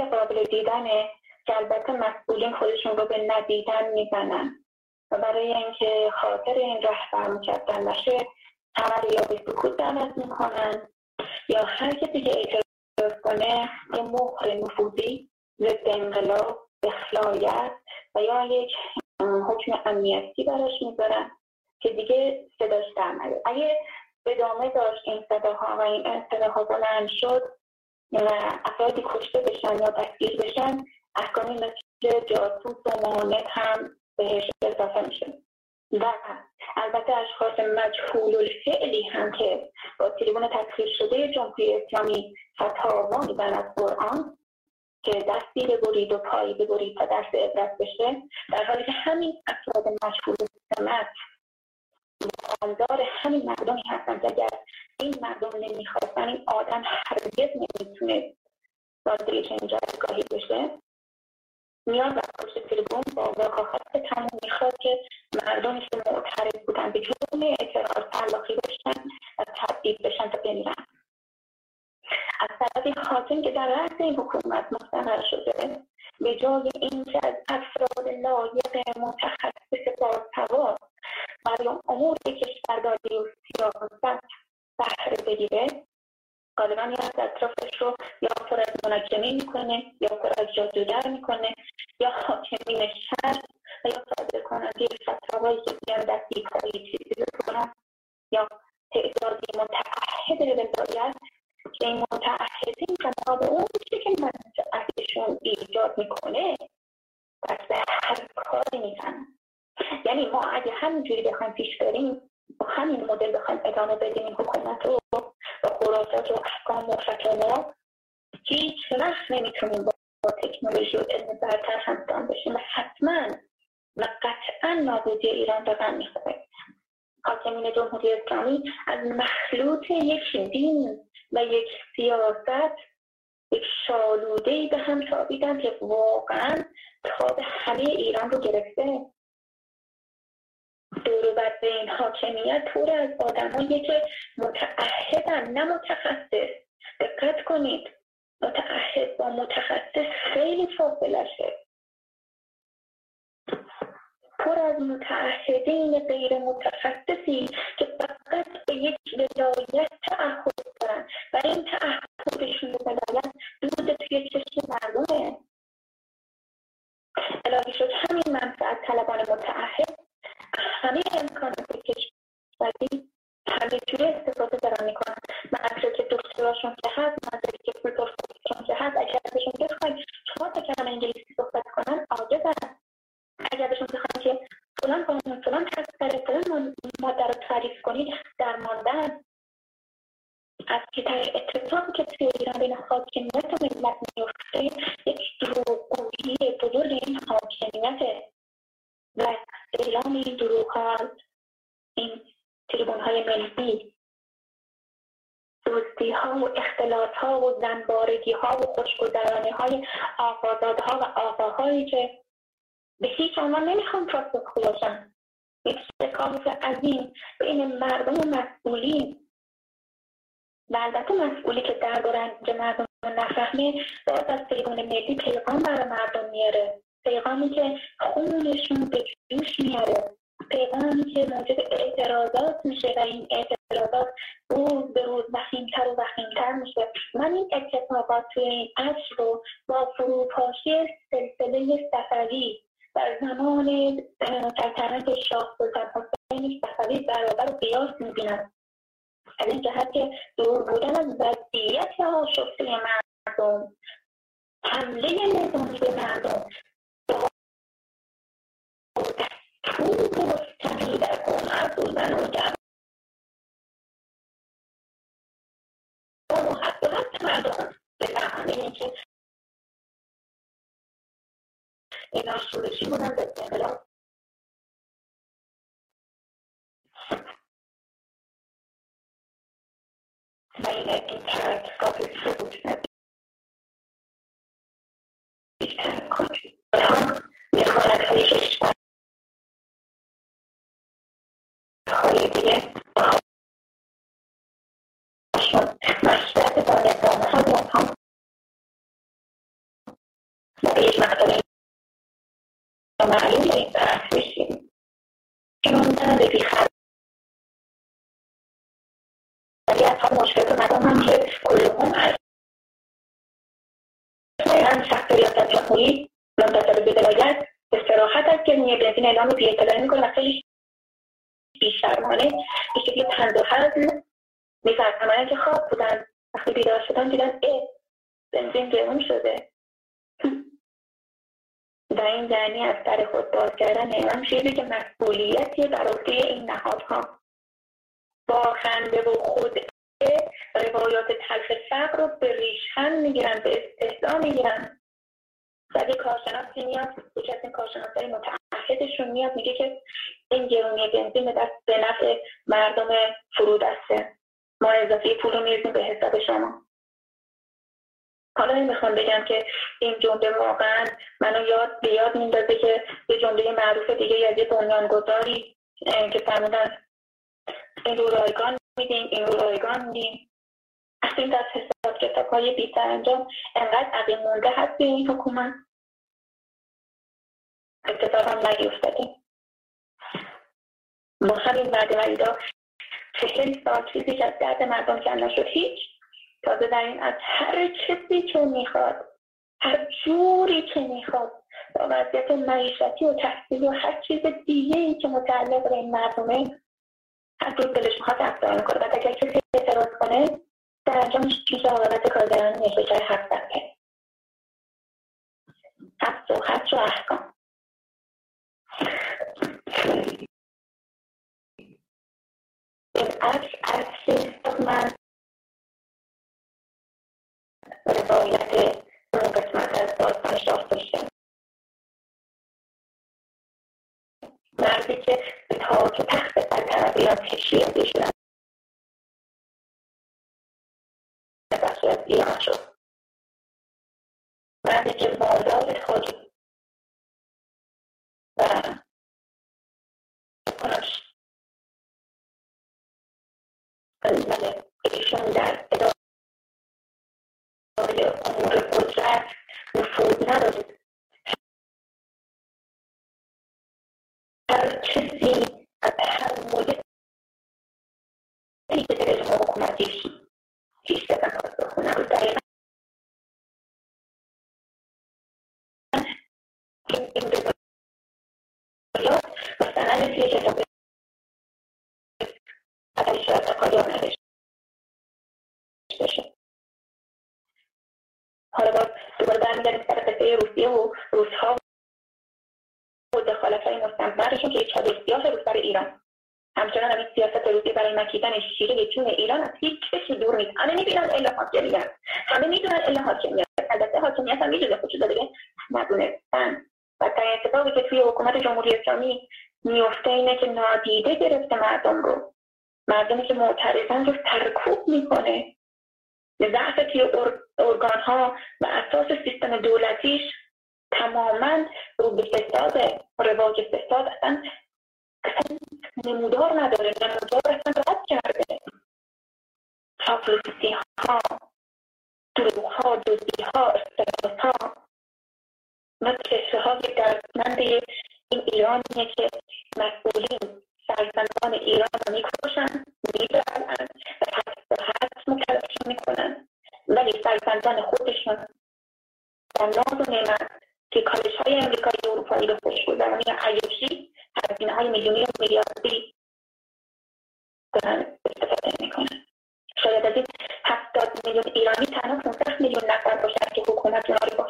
قابل دیدنه که البته مسئولین خودشون رو به ندیدن می‌زنن. و برای اینکه خاطر این رهبر مکدن نشه عمل یا به سکوت دعوت می‌کنن یا هر کسی که اعتراض کنه یه مهر نفوذی ضد انقلاب اخلاقیت و یا یک حکم امنیتی براش می‌ذارن که دیگه صداش در اگه ادامه داشت این صداها و این صداها بلند شد افرادی کشته بشن یا دستگیر بشن احکامی مثل جاسوس و مانت هم بهش اضافه میشه. و البته اشخاص مجهول الفعلی هم که با تریبون تسخیر شده جمهوری اسلامی فتاوا میدن از قرآن که دستی ببرید و پایی ببرید تا دست عبرت بشه در حالی که همین افراد مجهول سمت مالدار همین مردمی هستن. که اگر این مردم نمی‌خواستن این آدم هرگز نمی‌تونه وارد چنین جایگاهی بشه. میاد و پشت تلفن با وقاحت تموم می‌خواد که مردمی که معترض بودن به جرم اعتراض تلاقی بشن و تبدیل بشن تا بمیرن. از طرفی حاکم که در رأس این حکومت مستقر شده به جای اینکه از افراد لایق متخصص بازتوار برای امور کشورداری و سیاست بهره بگیره غالبا یا از اطرافش رو یا پر از منجمی می‌کنه یا پر از جادوگر می‌کنه یا حاکمین شهر و یا صادر کننده فتاوایی که بیان دستی کاری چیزی بکنن یا تعدادی متعهد ولایت که این متعهدین به اون چی که منفعتشون ایجاد می‌کنه پس به هر کاری می‌زنن. یعنی ما اگه همینجوری بخوایم پیش بریم با همین مدل بخوایم ادامه بدیم این حکومت رو با خرافات و احکام و فتاوا هیچ وقت نمی‌تونیم با تکنولوژی و علم برتر همسان بشیم. و حتما و قطعا نابودی ایران رقم می‌خوره. حاکمین جمهوری اسلامی از مخلوط یک دین و یک سیاست یک شالوده به هم تابیدن که واقعا تاب همه ایران رو گرفته. دور بر این حاکمیت پر از آدمایی که متعهدن نه متخصص. دقت کنید. متعهد با متخصص خیلی فاصله شد پر از متعهدین غیر متخصصی که فقط به یک ولایت تعهد دارن. و این تعهدشون به ولایت دود توی چشم مردمه. الهی شد همین منفعت طلبان متعهد همه امکانات کشوری همه جوری استفاده دارن می‌کنن. مدرک دکتراشون که هست پروفسورشون که هست اگر ازشون بخواید چهار تا کلمه انگلیسی صحبت کنن عاجزن اگر بهشون بخواید که فلان قانون فلان داره فلان ماده رو تعریف کنید در ماندن از که اتفاقی که توی ایران بین حاکمیت و ملت میفته یک دروغگویی بزرگ این حاکمیت و اعلام این دروغ ها این تریبون ملی دوستی. ها و اختلاط ها و زنبارگی ها و خوشگذرانی های آقازادها و آقاهایی که به هیچ عنوان نمی‌خوان پاسخ باشن. یک شکاف عظیم بین مردم و مسئولین و البته مسئولی که درد و رنج مردم نفهمه باید از تریبون ملی پیغام برای مردم میاره. پیغامی که خونشون به جوش میاره. پیغامی که موجب اعتراضات میشه و این اعتراضات روز به روز وخیمتر و وخیمتر میشه. من این اتفاقات توی این عصر رو با فروپاشی سلسله صفوی در زمان سلطنت شاه سلطان حسین صفوی برابر و قیاس می‌بینم. از این جهت که دور بودن از وضعیت آشفته مردم حمله نظامی اینا شورشی بودن به انقلاب و این این ترتکاب معلوم این بحث میشیم. که من به ولی حال مشکلات مردم هم که کلهم از هم سخت ریاست جمهوری منتظر به ولایت سراحت از گرمی بنزین اعلام بی اطلاعی می‌کنه. و خیلی بیشرمانه به شکل تند و هضم. میفرمایند که خواب بودن. وقتی بیدار شدن دیدن اه بنزین گرون شده. و این یعنی از در خود باز کردن اعلام چیزی که مسئولیتی بر عهده این نهادها. با خنده و خود روایات تلخ فقر رو به ریشخند می‌گیرن به استهزا می‌گیرن. ولی کارشناسی میاد یکی از این کارشناسای متعهدشون میاد میگه که این گرونی بنزین به به نفع مردم فرودسته. ما اضافه پول رو میرزیم به حساب شما. حالا می‌خوام بگم که این جمله واقعا منو یاد به یاد میندازه که یه جمله معروف دیگه از یه بنیانگذاری که فرمودن این رو رایگان میدیم این رو رایگان میدیم. از این دست حساب کتاب های بی انجام انقدر عقیم مونده هست به این حکومت. اتفاق هم نگیفتده با همین بعد وعیدا چهل سال چیزی که از درد مردم کم نشد هیچ تازه در این از هر چیزی که می‌خواد هر جوری که می‌خواد با وضعیت معیشتی و تحصیلی و هر چیز دیگه ای که متعلق به این مردمه هر روز دلش می‌خواد افزار می‌کنه و اگر کسی اعتراض کنه در انجام میشه عاقبت کارگران نشکر حق کرد حبس و حبس و احکام. بالعکس عکس من روایت اون قسمت از داستان شاه داشته مردی که به تاج تخت سلطنت کشیده شدن بخشی از ایران شد مردی که بالای خود و کنش طريقة والبروجكت مفروض نرجع هل تحسي التحول اللي تدرسه ما فيه في السنة هناك دائما بس أنا نسيت قصه روسیه و روسها و دخالت های مستمرشون که یک چادر سیاه روز برای ایران. همچنان هم این سیاست روسیه برای مکیدن شیره جون ایران از هیچ کسی دور نیست. همه می‌بینن الا حاکمیت. همه می‌دونن الا حاکمیت. البته حاکمیت هم میجوزه. خودشو دیگه ندونستن و در اتفاقی که توی حکومت جمهوری اسلامی میفته اینه که نادیده گرفته مردم رو. مردمی که معترضن رو ترکوب می‌کنه. ضعف توی ارگان ها و اساس سیستم دولتیش تماما رو به فساد رواج فساد اصلا نمودار نداره نمودار اصلا رد کرده. چاپلوسی ها دروغ ها دوزی ها استفاده ها و کشه های این ایرانیه که مسئولین فرزندان ایران رو می‌کشن می‌برن و تحت حد مکلفشون می‌کنن. ولی فرزندان خودشون در ناز و نعمت که کالش های امریکایی و اروپایی رو خوشگذرانی عیاشی هزینه های میلیونی و میلیاردی دارن استفاده می‌کنن. شاید از این هفتاد میلیون ایرانی تنها 15 میلیون نفر باشن که حکومت اونها رو با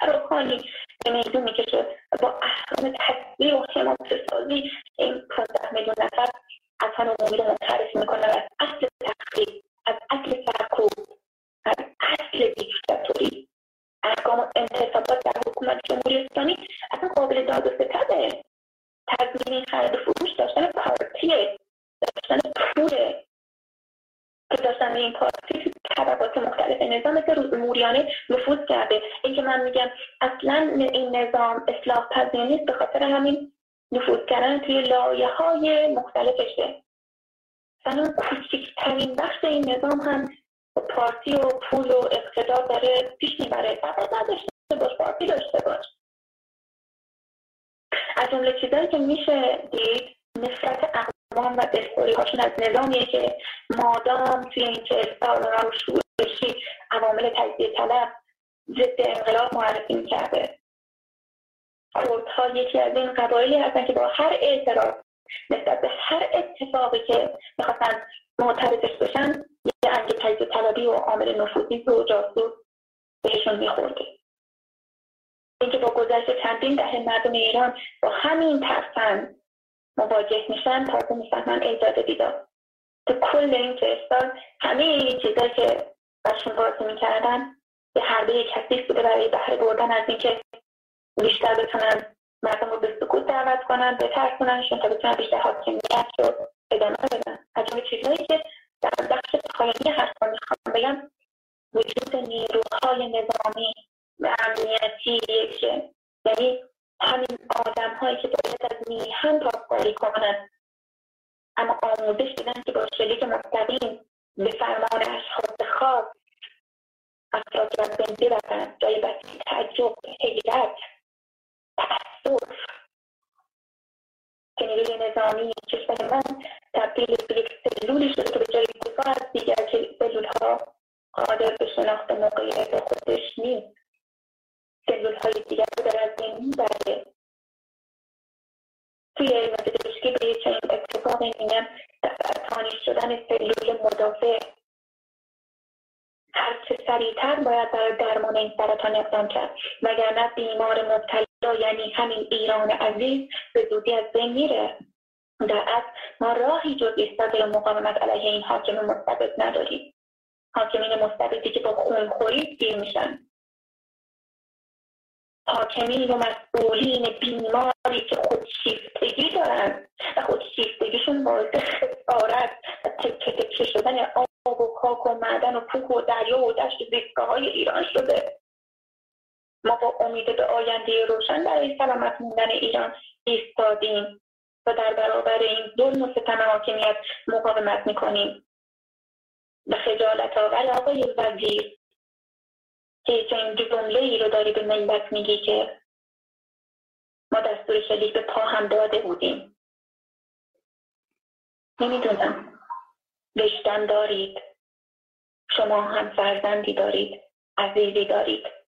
هر کاری به میدون می‌کشه با احکام تصویر و حمایت سازی این 15 میلیون نفر از هم عمومی رو منحرف می‌کنن. از اصل تخریب از اصل سرکوب دیکتاتوری احکام و انتصابات در حکومت جمهوری اسلامی اصلا قابل داد و ستده تضمین خرید فروش داشتن پارتیه داشتن پوله که داشتن این پارتی تو طبقات مختلف نظام مثل روز موریانه نفوذ کرده. این که من میگم اصلا این نظام اصلاح پذیر نیست به خاطر همین نفوذ کردن توی لایه های مختلفشه. مثلا کوچکترین بخش این نظام هم پارتی و پول و اقتدار داره پیش می‌بره فقط نداشته باش پارتی داشته باش. از جمله چیزایی که میشه دید نفرت اقوام و دلخوری هاشون از نظامیه که مادام توی این چهل سال رو شورشی عوامل تجزیه طلب ضد انقلاب معرفی می‌کرده. کردها یکی از این قبایلی هستن که با هر اعتراض نسبت به هر اتفاقی که می‌خواستن معترضش بشن یه انگ تجزیه طلبی و عامل نفوذی و جاسوس بهشون میخورده. اینکه با گذشت چندین دهه مردم ایران با همین ترفند مواجه میشن تازه می‌فهمن ایجاد بیدار تو کل این سال همه این چیزایی که برشون بازی می‌کردن به حربه کثیف بوده برای بهره بردن از اینکه بیشتر بتونن مردم رو به سکوت دعوت کنن بترسوننشون تا بتونن بیشتر حاکمیت رو ادامه بدن. از جمله چیزهایی که در بخش پایانی حرفا می‌خوام بگم وجود نیروهای نظامی و امنیتی که یعنی همین آدم هایی که باید از میهن پاسداری کنند. اما آموزش دیدن که با شلیک مستقیم به فرمان اشخاص خاص افراد را بین ببرند جای بسی تعجب حیرت تأسف که نیروی نظامی کشور من تبدیل به یک سلولی شده که به جای گذار از دیگر سلول ها قادر به شناخت موقعیت خودش نیست. سلول های دیگر رو در از بین می‌بره توی پزشکی به چنین اتفاقی میگن تانی شدن سلول مدافع. هرچه سریعتر باید برای درمان این سرطان اقدام کرد. وگرنه بیمار مبتلا یعنی همین ایران عزیز به زودی از بین میره. در اصل ما راهی جز ایستادن مقاومت علیه این حاکم مستبد نداریم. حاکمین مستبدی که با خونخوری گیر میشن. حاکمین و مسئولین بیماری که خودشیفتگی دارن و خودشیفتگیشون باعث خسارت و تکه تکه شدن آب و خاک و معدن و کوه و دریا و دشت زیستگاه های ایران شده. ما با امید به آینده روشن برای سلامت موندن ایران ایستادیم و در برابر این ظلم و ستم حاکمیت مقاومت می‌کنیم. به خجالت آور آقای وزیر که چنین جمله ای رو داری به ملت میگی که ما دستور شلیک به پا هم داده بودیم. نمی‌دونم. رشتن دارید. شما هم فرزندی دارید. عزیزی دارید.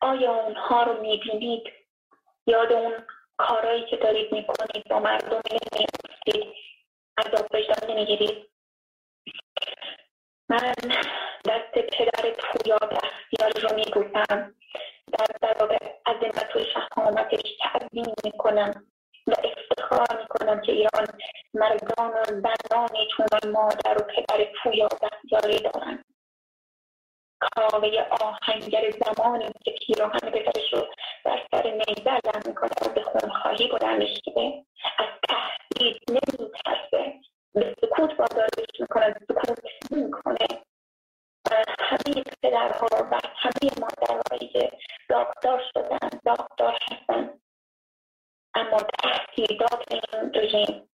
آیا اونها رو می‌بینید؟ یاد اون کارایی که دارید می‌کنید با مردم نمیفتید عذاب وجدان نمی‌گیرید؟ من دست پدر پویا بختیار رو میبوسم در برابر عظمت و شهامتش تعظیم می‌کنم و افتخار می‌کنم که ایران مردان و زنانی چون مادر و پدر پویا بختیاری دارند. کاوه آهنگر زمانی که پیراهن پدرش رو در سر نیزه علم می‌کنه و به خونخواهی بلند میشیده از تهدید نمیترسه به سکوت می‌کنه سکوت می‌کنه. همه پدرها و همه مادرهایی که داغدار شدن داغدار هستن. اما تهدیدات این رژیم